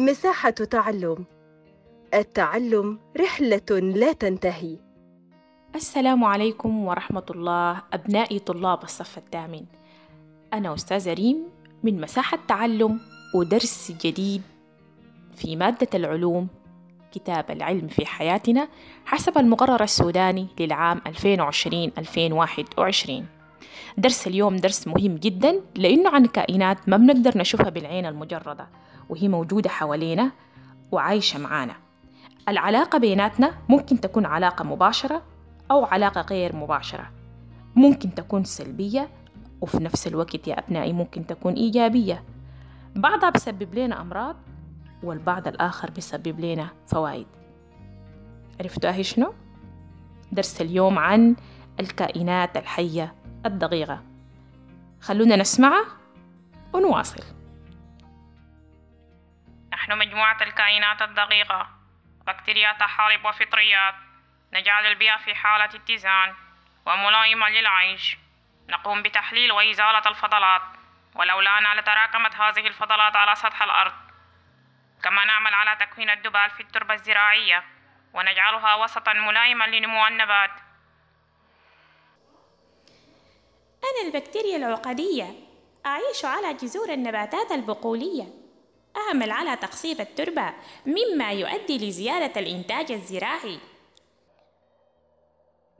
مساحة تعلم. التعلم رحلة لا تنتهي. السلام عليكم ورحمة الله أبنائي طلاب الصف الثامن. أنا أستاذة ريم من مساحة تعلم ودرس جديد في مادة العلوم كتاب العلم في حياتنا حسب المقرر السوداني للعام 2020-2021 درس اليوم درس مهم جدا لأنه عن كائنات ما بنقدر نشوفها بالعين المجردة. وهي موجودة حوالينا وعايشة معانا. العلاقة بيناتنا ممكن تكون علاقة مباشرة أو علاقة غير مباشرة. ممكن تكون سلبية وفي نفس الوقت يا أبنائي ممكن تكون إيجابية. بعضها بسبب لنا أمراض والبعض الآخر بيسبب لنا فوائد. عرفتوا هي شنو؟ درس اليوم عن الكائنات الحية الدقيقة. خلونا نسمعه ونواصل. نحن مجموعة الكائنات الدقيقة. بكتيريا طحالب وفطريات. نجعل البيئة في حالة اتزان وملائمة للعيش. نقوم بتحليل وإزالة الفضلات. ولولانا لتراكمت هذه الفضلات على سطح الأرض. كما نعمل على تكوين الدبال في التربة الزراعية. ونجعلها وسطا ملائما لنمو النبات أنا البكتيريا العقدية. أعيش على جذور النباتات البقولية. أعمل على تقصير التربة مما يؤدي لزيادة الإنتاج الزراعي.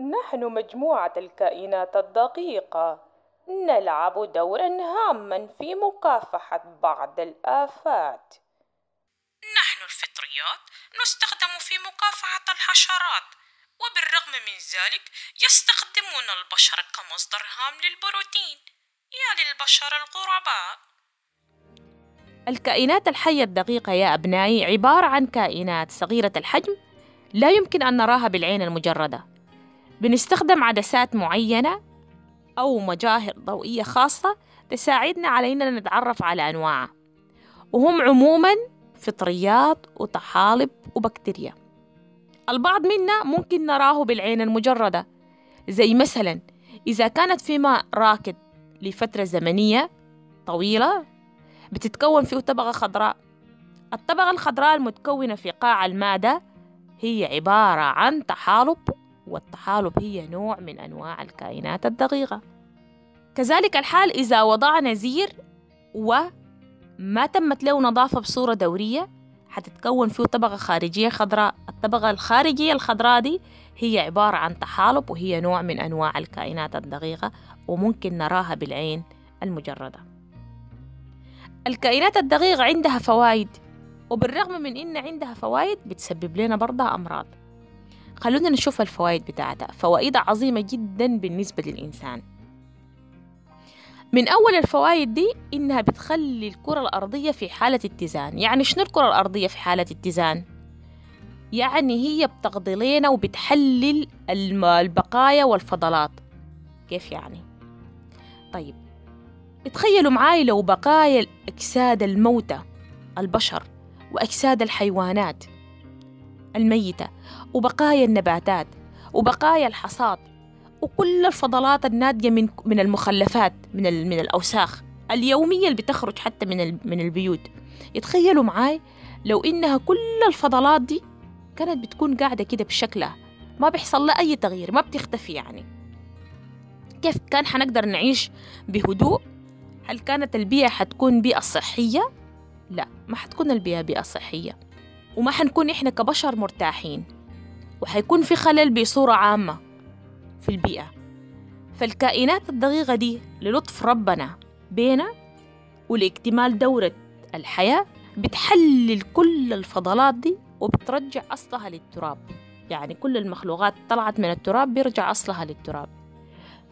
نحن مجموعة الكائنات الدقيقة. نلعب دورا هاما في مكافحة بعض الآفات. نحن الفطريات نستخدم في مكافحة الحشرات وبالرغم من ذلك يستخدمون البشر كمصدر هام للبروتين يا للبشر الغرباء. الكائنات الحية الدقيقة يا أبنائي عبارة عن كائنات صغيرة الحجم لا يمكن أن نراها بالعين المجردة. بنستخدم عدسات معينة أو مجاهر ضوئية خاصة تساعدنا على أننا نتعرف على أنواعها. وهم عموما فطريات وطحالب وبكتيريا. البعض منا ممكن نراه بالعين المجردة زي مثلا إذا كانت في ماء راكد لفترة زمنية طويلة بتتكون فيه طبقة خضراء. الطبقة الخضراء المتكونة في قاع الماء ده هي عبارة عن طحالب والطحالب هي نوع من أنواع الكائنات الدقيقة. كذلك الحال إذا وضعنا زير وما تمت له نظافة بصورة دورية حتتكون فيه طبقة خارجية خضراء. الطبقة الخارجية الخضراء دي هي عبارة عن طحالب وهي نوع من أنواع الكائنات الدقيقة وممكن نراها بالعين المجردة. الكائنات الدقيقة عندها فوائد وبالرغم من إن عندها فوائد بتسبب لنا برضها أمراض. خلونا نشوف الفوائد بتاعتها. فوائدها عظيمة جدا بالنسبة للإنسان. من أول الفوائد دي إنها بتخلي الكرة الأرضية في حالة اتزان. يعني شنو الكرة الأرضية في حالة اتزان؟ يعني هي بتقضي لنا وبتحلل البقايا والفضلات. كيف يعني؟ طيب تخيلوا معاي لو بقايا الأجساد الموتى البشر وأجساد الحيوانات الميتة وبقايا النباتات وبقايا الحصاد وكل الفضلات الناتجة من من المخلفات من من الأوساخ اليومية اللي بتخرج حتى من من البيوت. يتخيلوا معاي لو إنها كل الفضلات دي كانت بتكون قاعدة كده بشكلها. ما بيحصل لها أي تغيير ما بتختفي يعني. كيف كان حنقدر نعيش بهدوء هل كانت البيئة حتكون بيئة صحية؟ لا ما حتكون البيئة بيئة صحية. وما حنكون إحنا كبشر مرتاحين. وحيكون في خلل بصورة عامة في البيئة. فالكائنات الدقيقة دي للطف ربنا بينا ولاكتمال دورة الحياة بتحلل كل الفضلات دي وبترجع أصلها للتراب. يعني كل المخلوقات طلعت من التراب بيرجع أصلها للتراب.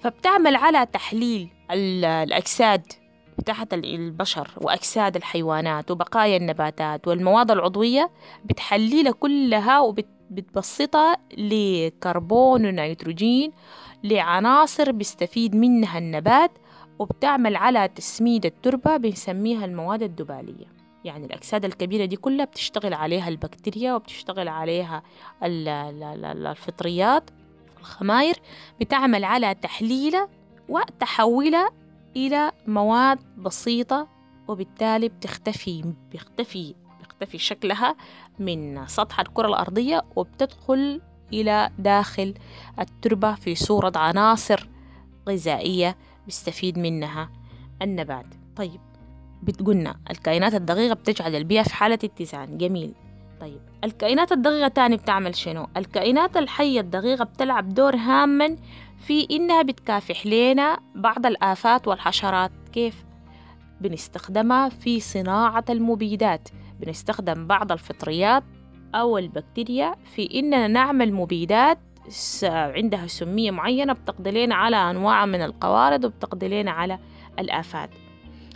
فبتعمل على تحليل الأجساد بتاعت البشر وأجساد الحيوانات وبقايا النباتات والمواد العضوية بتحللها كلها وبتبسطها لكربون ونيتروجين لعناصر بيستفيد منها النبات وبتعمل على تسميد التربة بنسميها المواد الدبالية. يعني الأجساد الكبيرة دي كلها بتشتغل عليها البكتيريا وبتشتغل عليها الفطريات الخماير بتعمل على تحليلها وتحولها إلى مواد بسيطة وبالتالي بتختفي بيختفي بتختفي شكلها من سطح الكرة الأرضية وبتدخل إلى داخل التربة في صورة عناصر غذائية بيستفيد منها. النبات طيب بتقولنا الكائنات الدقيقة بتجعل البيئة في حالة اتزان. جميل. طيب الكائنات الدقيقة تاني بتعمل شنو؟ الكائنات الحية الدقيقة بتلعب دور هاما في إنها بتكافح لنا بعض الآفات والحشرات كيف؟ بنستخدمها في صناعة المبيدات بنستخدم بعض الفطريات أو البكتيريا في إننا نعمل مبيدات عندها سمية معينة بتقضي لنا على أنواع من القوارض وبتقضي لنا على الآفات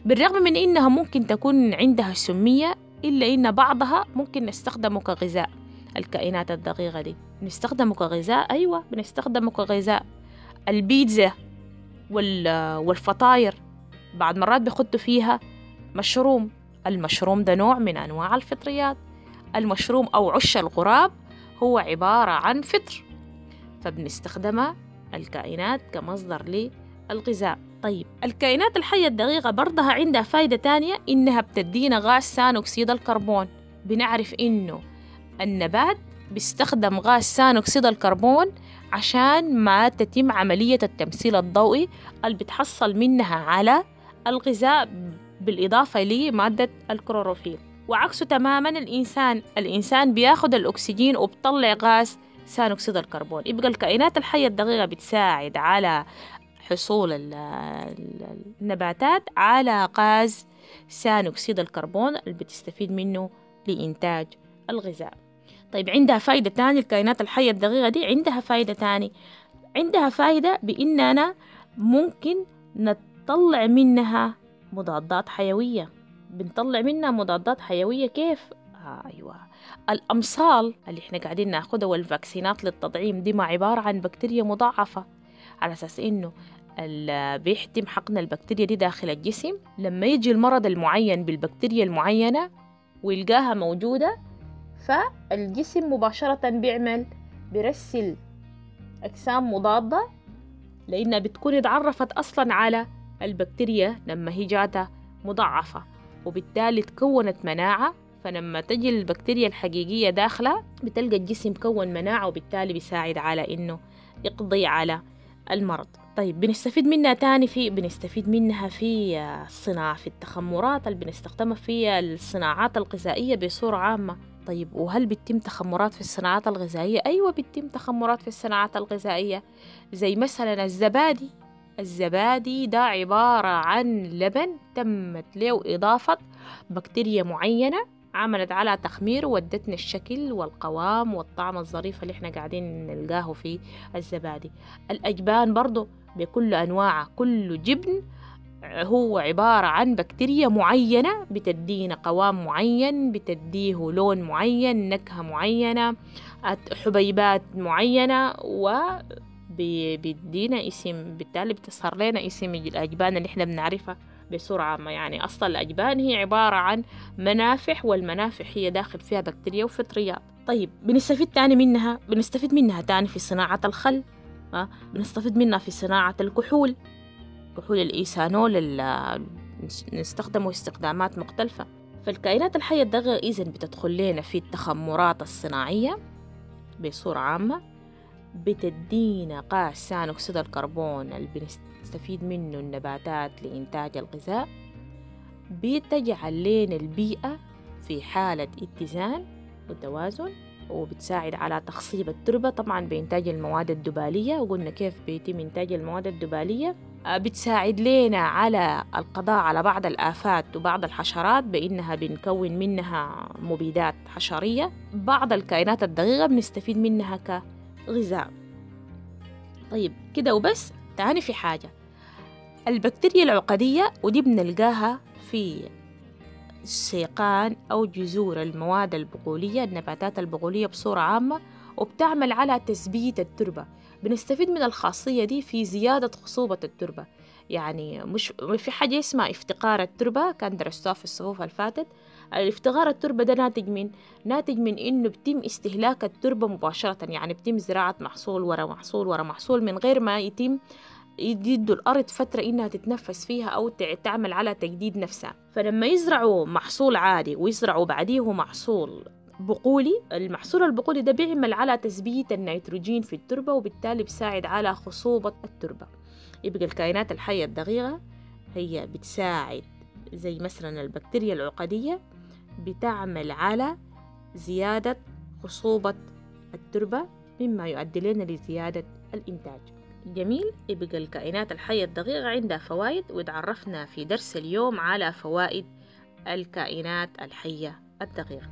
بالرغم من إنها ممكن تكون عندها سمية إلا إن بعضها ممكن نستخدمه كغذاء الكائنات الدقيقة دي. بنستخدمه كغذاء أيوة بنستخدمه كغذاء البيتزا والفطاير. بعد مرات بيخطوا فيها مشروم. المشروم ده نوع من أنواع الفطريات. المشروم أو عش الغراب هو عبارة عن فطر. فبنستخدمها الكائنات كمصدر للغذاء. طيب الكائنات الحية الدقيقة برضها عندها فايدة تانية إنها بتدينا غاز ثاني أكسيد الكربون. بنعرف إنه النبات بيستخدم غاز ثاني أكسيد الكربون عشان ما تتم عملية التمثيل الضوئي اللي بتحصل منها على الغذاء بالإضافة لمادة الكلوروفيل. وعكسه تماما الإنسان الإنسان بياخد الأكسجين وبطلع غاز ثاني أكسيد الكربون. يبقى الكائنات الحية الدقيقة بتساعد على حصول النباتات على غاز ثاني أكسيد الكربون اللي بتستفيد منه لإنتاج الغذاء. طيب عندها فايدة تانية؟ الكائنات الحية الدقيقة دي عندها فايدة تانية. عندها فايدة بإننا ممكن نطلع منها مضادات حيوية. بنطلع منها مضادات حيوية كيف؟ آه أيوة الأمصال اللي إحنا قاعدين ناخدها والفاكسينات للتطعيم دي ما عبارة عن بكتيريا مضاعفة على أساس إنه بيحتم حقن البكتيريا دي داخل الجسم. لما يجي المرض المعين بالبكتيريا المعينة ويلقاها موجودة فالجسم مباشرة بيعمل بيرسل أجسام مضادة لأنها بتكون اتعرفت أصلا على البكتيريا لما هي جاتها مضاعفة وبالتالي تكونت مناعة. فلما تجي البكتيريا الحقيقية داخلة بتلقى الجسم كون مناعة وبالتالي بيساعد على إنه يقضي على المرض. طيب بنستفيد منها تاني في بنستفيد منها في الصناعة في التخمرات اللي بنستخدمها في الصناعات الغذائية بصورة عامة. طيب وهل بتتم تخمرات في الصناعات الغذائية؟ أيوة بتتم تخمرات في الصناعات الغذائية. زي مثلا الزبادي. الزبادي ده عبارة عن لبن تمت له إضافة بكتيريا معينة عملت على تخمير وودتنا الشكل والقوام والطعم الظريف اللي إحنا قاعدين نلقاه في الزبادي. الأجبان برضو بكل أنواعها كل جبن هو عبارة عن بكتيريا معينة بتدينا قوام معين بتديه لون معين نكهة معينة حبيبات معينة و اسم بالتالي بتصهر لنا اسم الأجبان اللي إحنا بنعرفها. بصورة عامة. يعني أصلا الأجبان هي عبارة عن منافح والمنافح هي داخل فيها بكتيريا وفطريات. طيب بنستفيد تاني منها؟ بنستفيد منها تاني في صناعة الخل أه؟ بنستفيد منها في صناعة الكحول. كحول الإيثانول نستخدمه استخدامات مختلفة. فالكائنات الحية الدقيقة إذن بتدخل لنا في التخمرات الصناعية بصورة عامة. بتدينا غاز ثاني أكسيد الكربون اللي بنستفيد منه النباتات لإنتاج الغذاء بتجعل لنا البيئة في حالة اتزان وتوازن وبتساعد على تخصيب التربة. طبعا بإنتاج المواد الدبالية وقلنا كيف بيتم إنتاج المواد الدبالية. بتساعد لنا على القضاء على بعض الآفات وبعض الحشرات بإنها بنكون منها مبيدات حشرية. بعض الكائنات الدقيقة بنستفيد منها كغذاء طيب كده وبس. تاني في حاجة. البكتيريا العقدية ودي بنلقاها في سيقان أو جذور المواد البقولية النباتات البقولية بصورة عامة وبتعمل على تثبيت التربة. بنستفيد من الخاصية دي في زيادة خصوبة التربة. يعني مش في حاجة اسمها افتقار التربة كان درستوها في الصفوف الفاتت. الافتقار التربة ده ناتج من؟ ناتج من إنه بتم استهلاك التربة مباشرة يعني بتم زراعة محصول ورا محصول ورا محصول من غير ما يتم يدوا الأرض فترة إنها تتنفس فيها أو تعمل على تجديد نفسها. فلما يزرعوا محصول عادي ويزرعوا بعديه محصول بقولي المحصول البقولي ده بيعمل على تثبيت النيتروجين في التربة وبالتالي بيساعد على خصوبة التربة. يبقى الكائنات الحية الدقيقة هي بتساعد زي مثلا البكتيريا العقدية بتعمل على زيادة خصوبة التربة مما يؤدي لنا لزيادة الإنتاج. جميل. يبقى الكائنات الحية الدقيقة عندها فوائد وتعرفنا في درس اليوم على فوائد الكائنات الحية الدقيقة.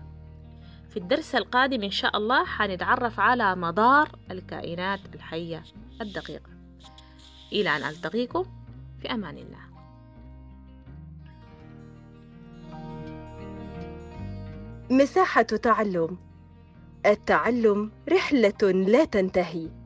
في الدرس القادم إن شاء الله حنتعرف على مدار الكائنات الحية الدقيقة. إلى أن ألتقيكم في أمان الله. مساحة تعلم. التعلم رحلة لا تنتهي.